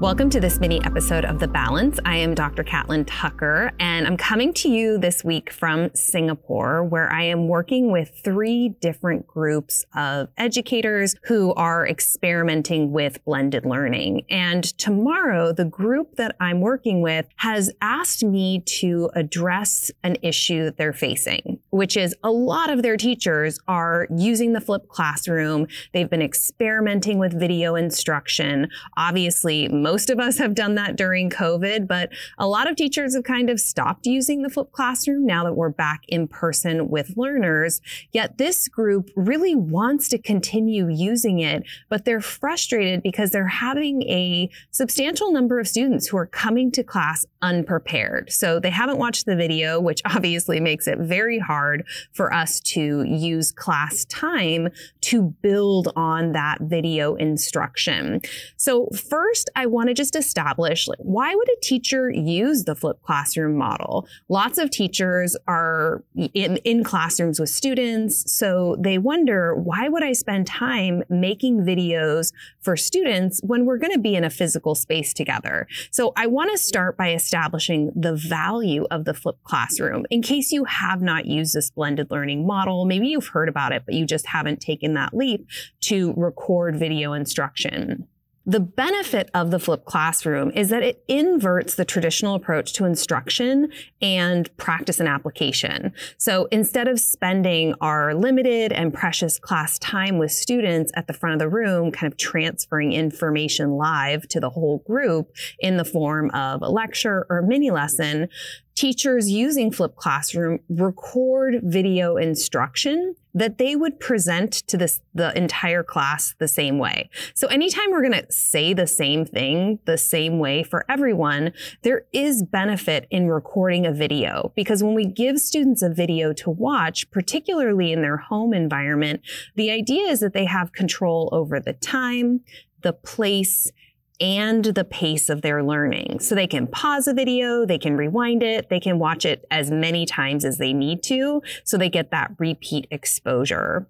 Welcome to this mini episode of The Balance. I am Dr. Catlin Tucker, and I'm coming to you this week from Singapore, where I am working with three different groups of educators who are experimenting with blended learning. And tomorrow, the group that I'm working with has asked me to address an issue that they're facing, which is a lot of their teachers are using the flipped classroom. They've been experimenting with video instruction. Obviously, most of us have done that during COVID, but a lot of teachers have kind of stopped using the flipped classroom now that we're back in person with learners. Yet this group really wants to continue using it, but they're frustrated because they're having a substantial number of students who are coming to class unprepared. So they haven't watched the video, which obviously makes it very hard for us to use class time to build on that video instruction. So first, I want to just establish like, why would a teacher use the flipped classroom model? Lots of teachers are in, in classrooms with students, so they wonder why would I spend time making videos for students when we're going to be in a physical space together? So I want to start by establishing the value of the flipped classroom in case you have not used this blended learning model. Maybe you've heard about it, but you just haven't taken that leap to record video instruction. The benefit of the flipped classroom is that it inverts the traditional approach to instruction and practice and application. So instead of spending our limited and precious class time with students at the front of the room, kind of transferring information live to the whole group in the form of a lecture or mini lesson, teachers using flipped classroom record video instruction that they would present to this, the entire class the same way. So anytime we're going to say the same thing the same way for everyone, there is benefit in recording a video because when we give students a video to watch, particularly in their home environment, the idea is that they have control over the time, the place, and the pace of their learning. So they can pause a video, they can rewind it, they can watch it as many times as they need to, so they get that repeat exposure.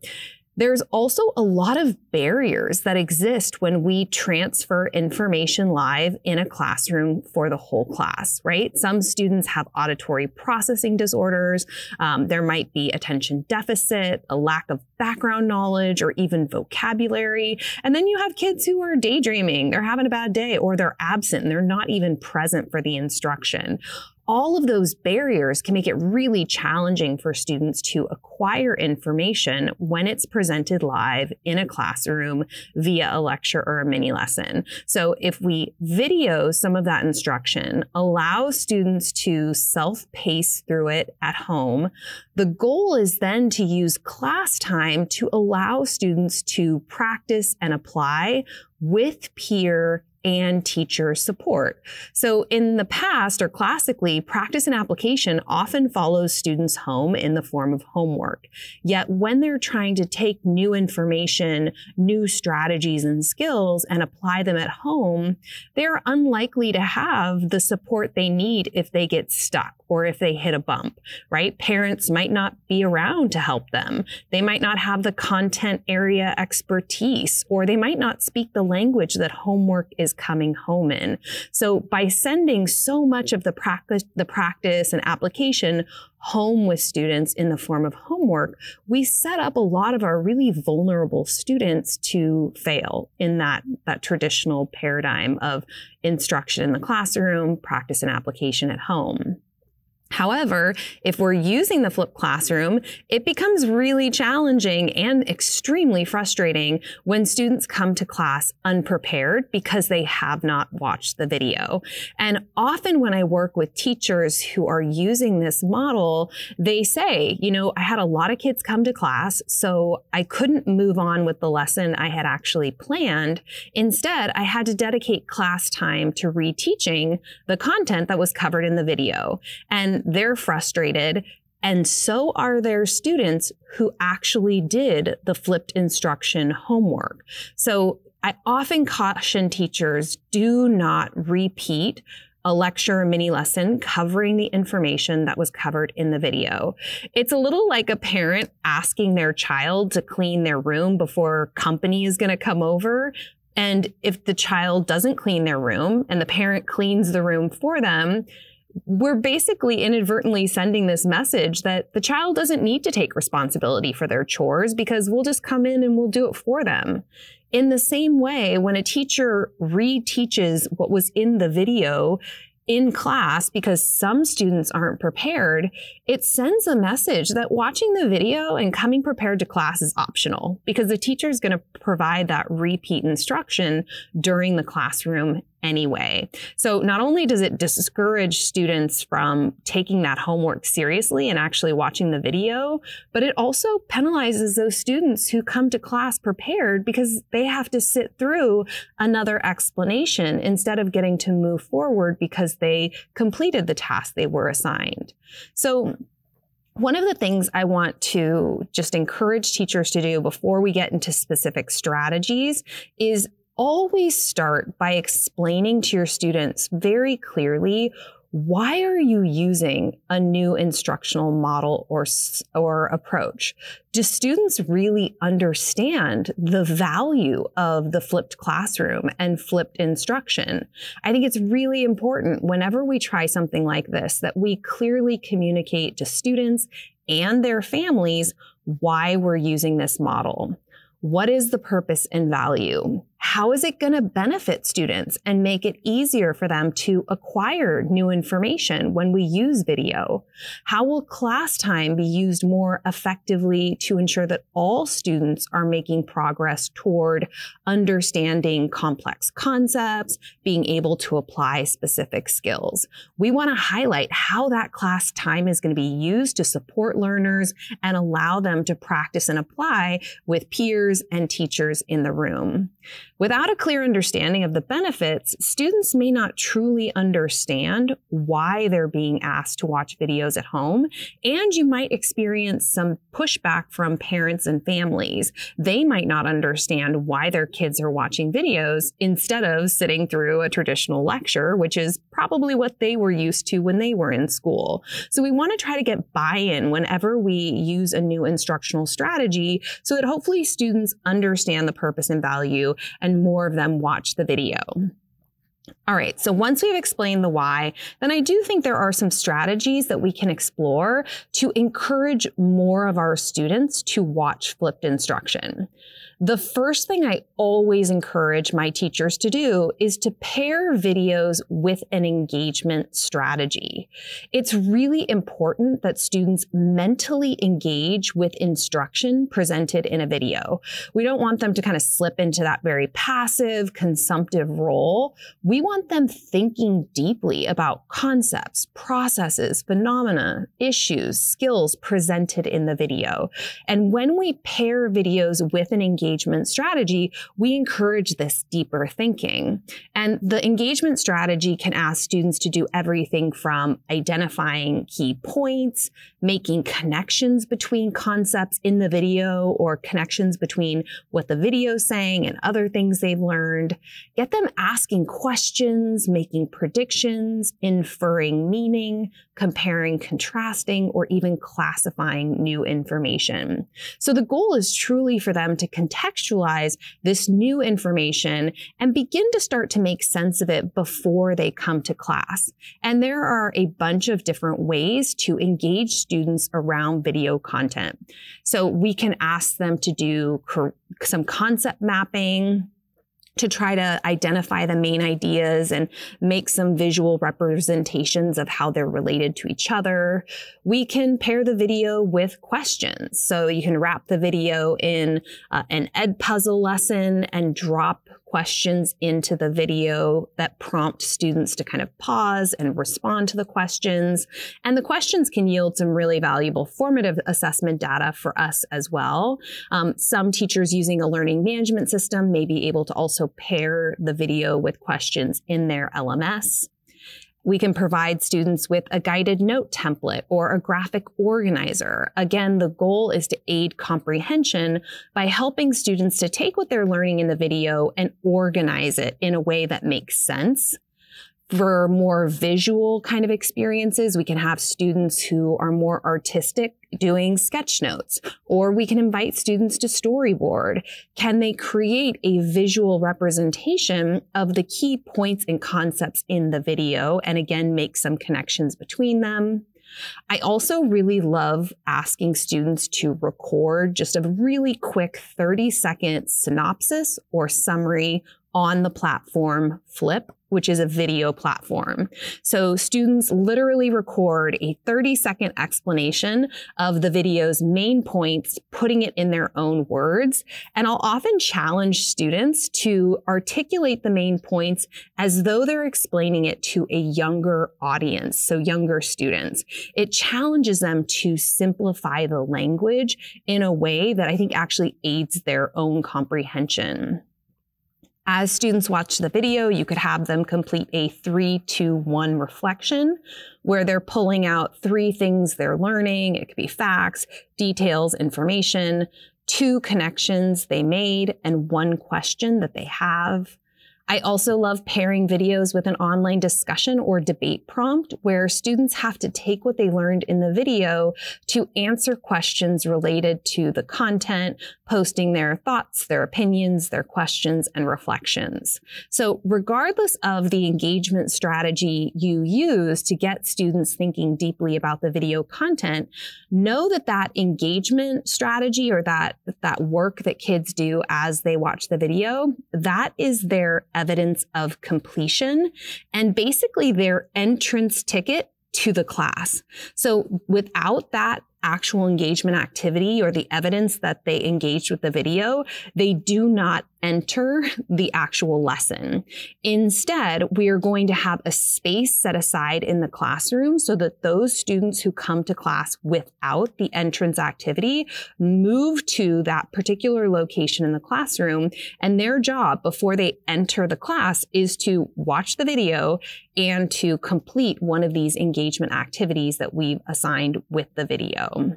There's also a lot of barriers that exist when we transfer information live in a classroom for the whole class, right? Some students have auditory processing disorders. Um, there might be attention deficit, a lack of background knowledge, or even vocabulary. And then you have kids who are daydreaming, they're having a bad day, or they're absent and they're not even present for the instruction all of those barriers can make it really challenging for students to acquire information when it's presented live in a classroom via a lecture or a mini lesson. So if we video some of that instruction, allow students to self-pace through it at home, the goal is then to use class time to allow students to practice and apply with peer and teacher support. So in the past or classically, practice and application often follows students home in the form of homework. Yet when they're trying to take new information, new strategies and skills and apply them at home, they're unlikely to have the support they need if they get stuck or if they hit a bump, right? Parents might not be around to help them. They might not have the content area expertise, or they might not speak the language that homework is coming home in. So by sending so much of the practice, the practice and application home with students in the form of homework, we set up a lot of our really vulnerable students to fail in that, that traditional paradigm of instruction in the classroom, practice and application at home. However, if we're using the flipped classroom, it becomes really challenging and extremely frustrating when students come to class unprepared because they have not watched the video. And often when I work with teachers who are using this model, they say, you know, I had a lot of kids come to class, so I couldn't move on with the lesson I had actually planned. Instead, I had to dedicate class time to reteaching the content that was covered in the video. And they're frustrated. And so are their students who actually did the flipped instruction homework. So I often caution teachers do not repeat a lecture or mini lesson covering the information that was covered in the video. It's a little like a parent asking their child to clean their room before company is going to come over And if the child doesn't clean their room and the parent cleans the room for them, we're basically inadvertently sending this message that the child doesn't need to take responsibility for their chores because we'll just come in and we'll do it for them. In the same way, when a teacher reteaches what was in the video, in class because some students aren't prepared, it sends a message that watching the video and coming prepared to class is optional because the teacher is going to provide that repeat instruction during the classroom anyway. So not only does it discourage students from taking that homework seriously and actually watching the video, but it also penalizes those students who come to class prepared because they have to sit through another explanation instead of getting to move forward because they completed the task they were assigned. So one of the things I want to just encourage teachers to do before we get into specific strategies is always start by explaining to your students very clearly why are you using a new instructional model or, or approach? Do students really understand the value of the flipped classroom and flipped instruction? I think it's really important whenever we try something like this that we clearly communicate to students and their families why we're using this model. What is the purpose and value? How is it going to benefit students and make it easier for them to acquire new information when we use video? How will class time be used more effectively to ensure that all students are making progress toward understanding complex concepts, being able to apply specific skills? We want to highlight how that class time is going to be used to support learners and allow them to practice and apply with peers and teachers in the room. Without a clear understanding of the benefits, students may not truly understand why they're being asked to watch videos at home, and you might experience some pushback from parents and families. They might not understand why their kids are watching videos instead of sitting through a traditional lecture, which is probably what they were used to when they were in school. So we want to try to get buy-in whenever we use a new instructional strategy so that hopefully students understand the purpose and value and more of them watch the video. All right, so once we've explained the why, then I do think there are some strategies that we can explore to encourage more of our students to watch flipped instruction. The first thing I always encourage my teachers to do is to pair videos with an engagement strategy. It's really important that students mentally engage with instruction presented in a video. We don't want them to kind of slip into that very passive, consumptive role. We want them thinking deeply about concepts, processes, phenomena, issues, skills presented in the video. And when we pair videos with an engagement engagement strategy, we encourage this deeper thinking. And the engagement strategy can ask students to do everything from identifying key points, making connections between concepts in the video or connections between what the video is saying and other things they've learned. Get them asking questions, making predictions, inferring meaning, comparing, contrasting, or even classifying new information. So the goal is truly for them to contextualize this new information and begin to start to make sense of it before they come to class. And there are a bunch of different ways to engage students around video content. So we can ask them to do some concept mapping, to try to identify the main ideas and make some visual representations of how they're related to each other. We can pair the video with questions. So you can wrap the video in uh, an Edpuzzle lesson and drop questions into the video that prompt students to kind of pause and respond to the questions. And the questions can yield some really valuable formative assessment data for us as well. Um, some teachers using a learning management system may be able to also pair the video with questions in their LMS. We can provide students with a guided note template or a graphic organizer. Again, the goal is to aid comprehension by helping students to take what they're learning in the video and organize it in a way that makes sense For more visual kind of experiences, we can have students who are more artistic doing sketch notes, or we can invite students to storyboard. Can they create a visual representation of the key points and concepts in the video and again, make some connections between them? I also really love asking students to record just a really quick 30 second synopsis or summary on the platform Flip which is a video platform. So students literally record a 30 second explanation of the video's main points, putting it in their own words. And I'll often challenge students to articulate the main points as though they're explaining it to a younger audience, so younger students. It challenges them to simplify the language in a way that I think actually aids their own comprehension. As students watch the video, you could have them complete a three, two, one reflection where they're pulling out three things they're learning. It could be facts, details, information, two connections they made, and one question that they have. I also love pairing videos with an online discussion or debate prompt where students have to take what they learned in the video to answer questions related to the content, posting their thoughts, their opinions, their questions, and reflections. So regardless of the engagement strategy you use to get students thinking deeply about the video content, know that that engagement strategy or that, that work that kids do as they watch the video, that is their evidence of completion and basically their entrance ticket to the class. So without that actual engagement activity or the evidence that they engaged with the video, they do not enter the actual lesson. Instead, we are going to have a space set aside in the classroom so that those students who come to class without the entrance activity move to that particular location in the classroom. And their job before they enter the class is to watch the video and to complete one of these engagement activities that we've assigned with the video.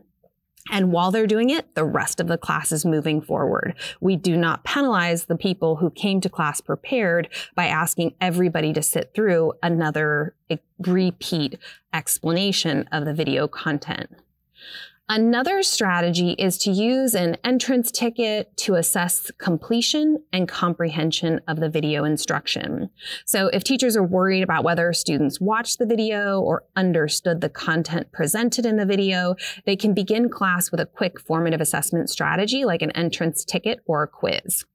And while they're doing it, the rest of the class is moving forward. We do not penalize the people who came to class prepared by asking everybody to sit through another eh, repeat explanation of the video content. Another strategy is to use an entrance ticket to assess completion and comprehension of the video instruction. So if teachers are worried about whether students watched the video or understood the content presented in the video, they can begin class with a quick formative assessment strategy like an entrance ticket or a quiz.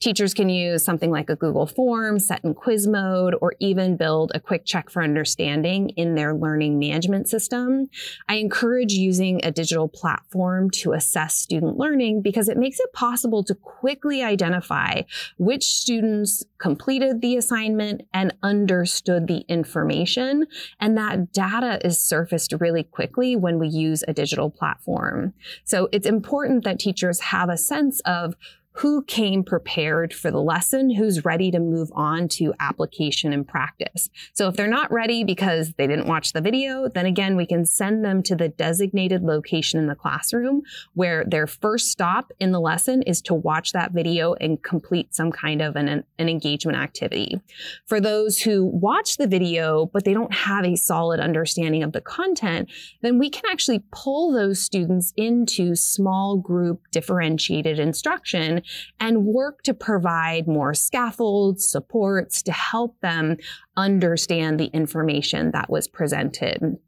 Teachers can use something like a Google form set in quiz mode or even build a quick check for understanding in their learning management system. I encourage using a digital platform to assess student learning because it makes it possible to quickly identify which students completed the assignment and understood the information. And that data is surfaced really quickly when we use a digital platform. So it's important that teachers have a sense of who came prepared for the lesson, who's ready to move on to application and practice. So if they're not ready because they didn't watch the video, then again, we can send them to the designated location in the classroom where their first stop in the lesson is to watch that video and complete some kind of an, an engagement activity. For those who watch the video, but they don't have a solid understanding of the content, then we can actually pull those students into small group differentiated instruction and work to provide more scaffolds, supports to help them understand the information that was presented.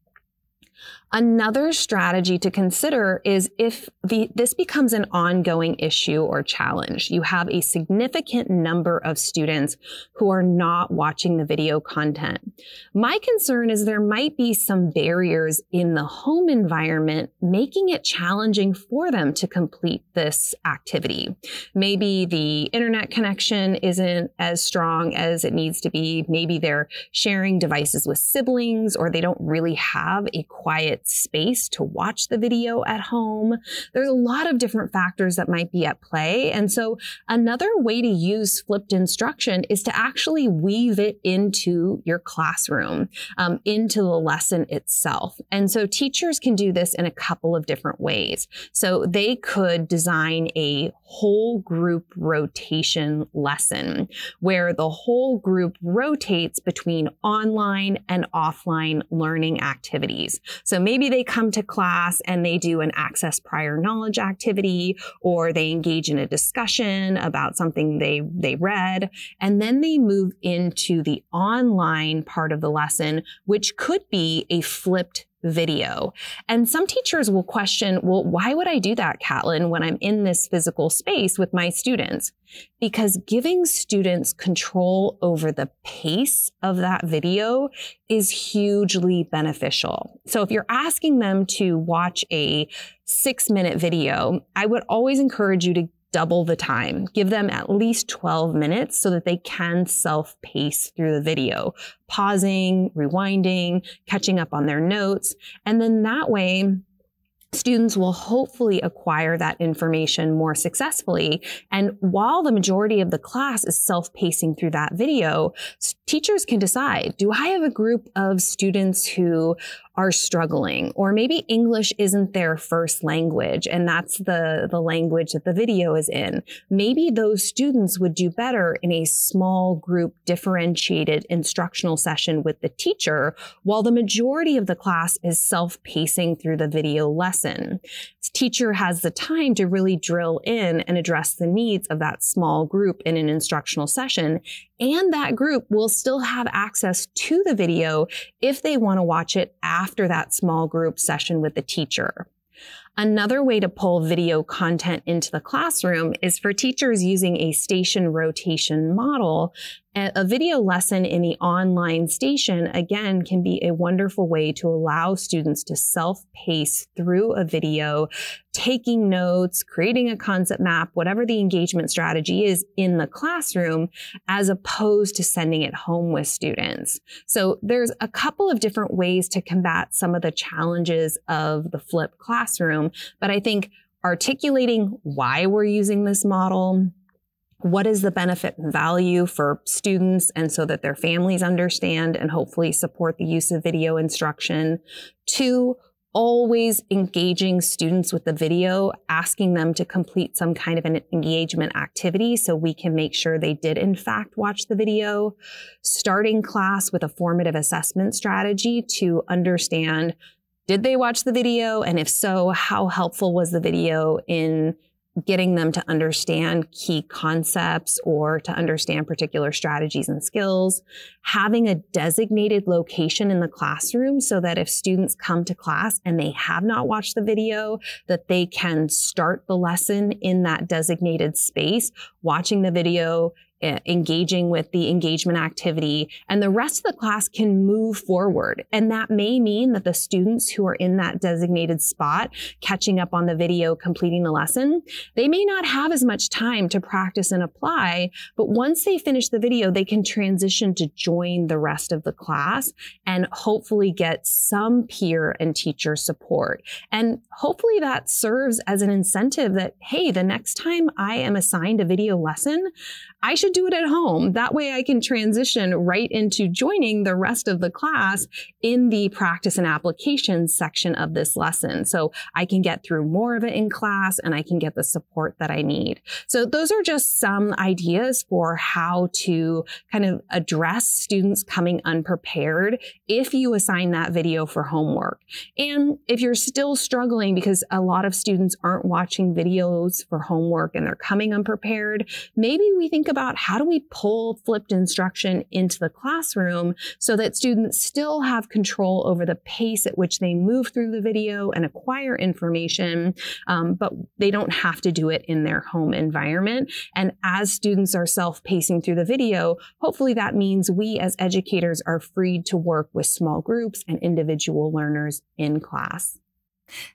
Another strategy to consider is if the, this becomes an ongoing issue or challenge. You have a significant number of students who are not watching the video content. My concern is there might be some barriers in the home environment, making it challenging for them to complete this activity. Maybe the internet connection isn't as strong as it needs to be. Maybe they're sharing devices with siblings or they don't really have a quiet space to watch the video at home. There's a lot of different factors that might be at play. And so another way to use flipped instruction is to actually weave it into your classroom, um, into the lesson itself. And so teachers can do this in a couple of different ways. So they could design a whole group rotation lesson where the whole group rotates between online and offline learning activities. So maybe they come to class and they do an access prior knowledge activity or they engage in a discussion about something they, they read. And then they move into the online part of the lesson, which could be a flipped video. And some teachers will question, well, why would I do that, Catlin, when I'm in this physical space with my students? Because giving students control over the pace of that video is hugely beneficial. So if you're asking them to watch a six minute video, I would always encourage you to double the time. Give them at least 12 minutes so that they can self pace through the video, pausing, rewinding, catching up on their notes. And then that way, students will hopefully acquire that information more successfully. And while the majority of the class is self-pacing through that video, teachers can decide, do I have a group of students who are struggling or maybe English isn't their first language and that's the, the language that the video is in. Maybe those students would do better in a small group differentiated instructional session with the teacher while the majority of the class is self-pacing through the video lesson. The teacher has the time to really drill in and address the needs of that small group in an instructional session and that group will still have access to the video if they want to watch it after that small group session with the teacher. Another way to pull video content into the classroom is for teachers using a station rotation model a video lesson in the online station, again, can be a wonderful way to allow students to self-pace through a video, taking notes, creating a concept map, whatever the engagement strategy is in the classroom, as opposed to sending it home with students. So there's a couple of different ways to combat some of the challenges of the flipped classroom, but I think articulating why we're using this model, what is the benefit and value for students and so that their families understand and hopefully support the use of video instruction. Two, always engaging students with the video, asking them to complete some kind of an engagement activity so we can make sure they did in fact watch the video. Starting class with a formative assessment strategy to understand did they watch the video? And if so, how helpful was the video in getting them to understand key concepts or to understand particular strategies and skills, having a designated location in the classroom so that if students come to class and they have not watched the video, that they can start the lesson in that designated space, watching the video, Uh, engaging with the engagement activity and the rest of the class can move forward. And that may mean that the students who are in that designated spot, catching up on the video, completing the lesson, they may not have as much time to practice and apply, but once they finish the video, they can transition to join the rest of the class and hopefully get some peer and teacher support. And hopefully that serves as an incentive that, hey, the next time I am assigned a video lesson, I should do it at home. That way I can transition right into joining the rest of the class in the practice and application section of this lesson. So I can get through more of it in class and I can get the support that I need. So those are just some ideas for how to kind of address students coming unprepared if you assign that video for homework. And if you're still struggling because a lot of students aren't watching videos for homework and they're coming unprepared, maybe we think about how do we pull flipped instruction into the classroom so that students still have control over the pace at which they move through the video and acquire information, um, but they don't have to do it in their home environment. And as students are self-pacing through the video, hopefully that means we as educators are freed to work with small groups and individual learners in class.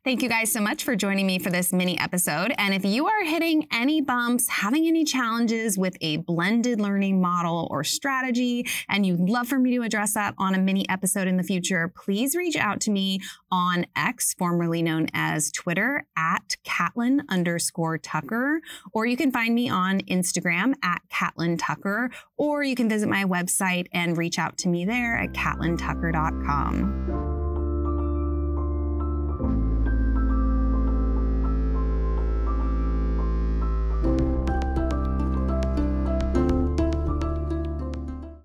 Thank you guys so much for joining me for this mini episode. And if you are hitting any bumps, having any challenges with a blended learning model or strategy, and you'd love for me to address that on a mini episode in the future, please reach out to me on X, formerly known as Twitter, at Catlin underscore Tucker, or you can find me on Instagram at Catlin Tucker, or you can visit my website and reach out to me there at catlintucker.com.